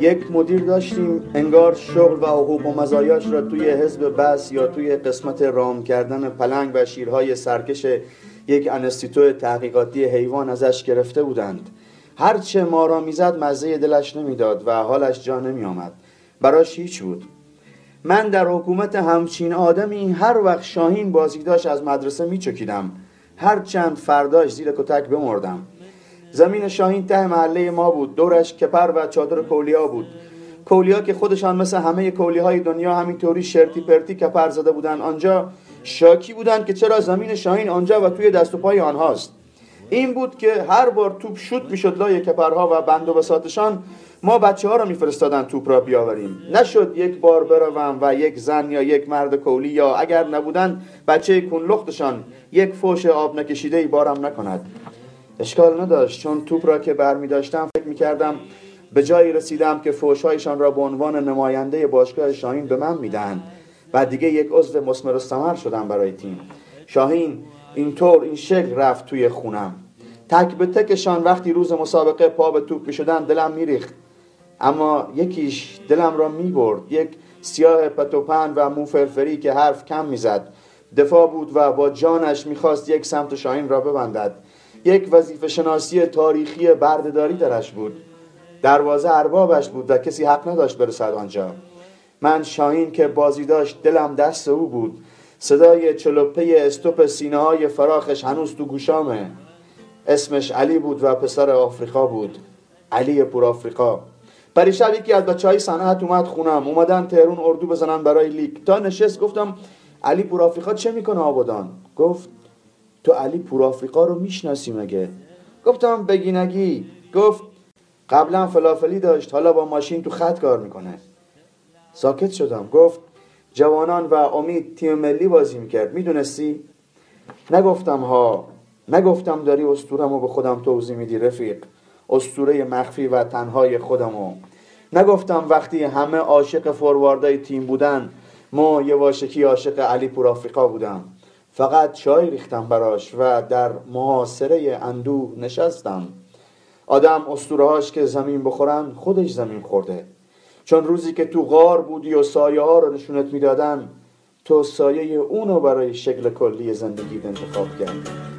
یک مدیر داشتیم انگار شغل و حقوق و مزایاش را توی حزب بس یا توی قسمت رام کردن پلنگ و شیرهای سرکش یک انستیتو تحقیقاتی حیوان ازش گرفته بودند. هرچه ما را می‌زد مزه دلش نمی‌داد و حالش جا نمی آمد براش هیچ بود. من در حکومت همچین آدمی هر وقت شاهین بازی داشت از مدرسه میچکیدم. هر چند فرداش زیر کتک بمردم. زمین شاهین ته محله ما بود دورش کپر و چادر کولیا بود. کولیا که خودشان مثل همه کولی های دنیا همینطوری شرتی پرتی کپر زده بودن آنجا شاکی بودند که چرا زمین شاهین آنجا و توی دست و پای آنهاست. این بود که هر بار توپ شوت می‌شد لای کپرها و بند و بساتشان ما بچه ها را میفرستادن توپ را بیاوریم. نشد یک بار بروم و یک زن یا یک مرد کولی یا اگر نبودن بچه کنلختشان یک فوش آب نکشیده ای بارم نکند. اشکال نداشت. چون توپ را که برمی داشتم فکر می کردم به جایی رسیدم که فوشهایشان را به عنوان نماینده باشگاه شاهین به من می‌دهند و دیگه یک عضو مسمر و سمر شدم برای تیم. شاهین اینطور این شکل رفت توی خونم. تک به تکشان وقتی روز مسابقه پا به توپ می شدن دلم میریخت. اما یکیش دلم را می برد یک سیاه پتوپن و موفرفری که حرف کم می‌زد. دفاع بود و با جانش می‌خواست یک سمت شاهین را ببندد. یک وظیفه شناسی تاریخی بردهداری درش بود. دروازه اربابش بود و کسی حق نداشت برسد آنجا. من شاهین که بازی داشت دلم دست او بود. صدای چلوپه استوپ سینه های فراخش هنوز تو گوشامه. اسمش علی بود و پسر آفریقا بود. علی پور آفریقا. پریشب یکی از بچه های صنعت اومد خونم. اومدن تهرون اردو بزنن برای لیک تا نشست گفتم علی پور آفریقا چه می‌کنه آبادان؟ گفت تو علی پور آفریقا رو می‌شناسی مگه گفتم بگی نگی گفت قبلا فلافلی داشت حالا با ماشین تو خط کار می‌کنه. ساکت شدم. گفت جوانان و امید تیم ملی بازی می‌کرد. می‌دونستی؟ نگفتم ها. نگفتم داری استورم به خودم توضیح میدی رفیق. استوره مخفی و تنهای خودمو. نگفتم وقتی همه عاشق فورواردای تیم بودن ما یه واشکی عاشق علی پور آفریقا بودم. فقط چای ریختم براش و در محاصره اندوه نشستم. آدم استورهاش که زمین بخورن خودش زمین خورده. چون روزی که تو غار بودی و سایه ها رو نشونت می‌دادن تو سایه اونو برای شکل کلی زندگیت انتخاب کردی.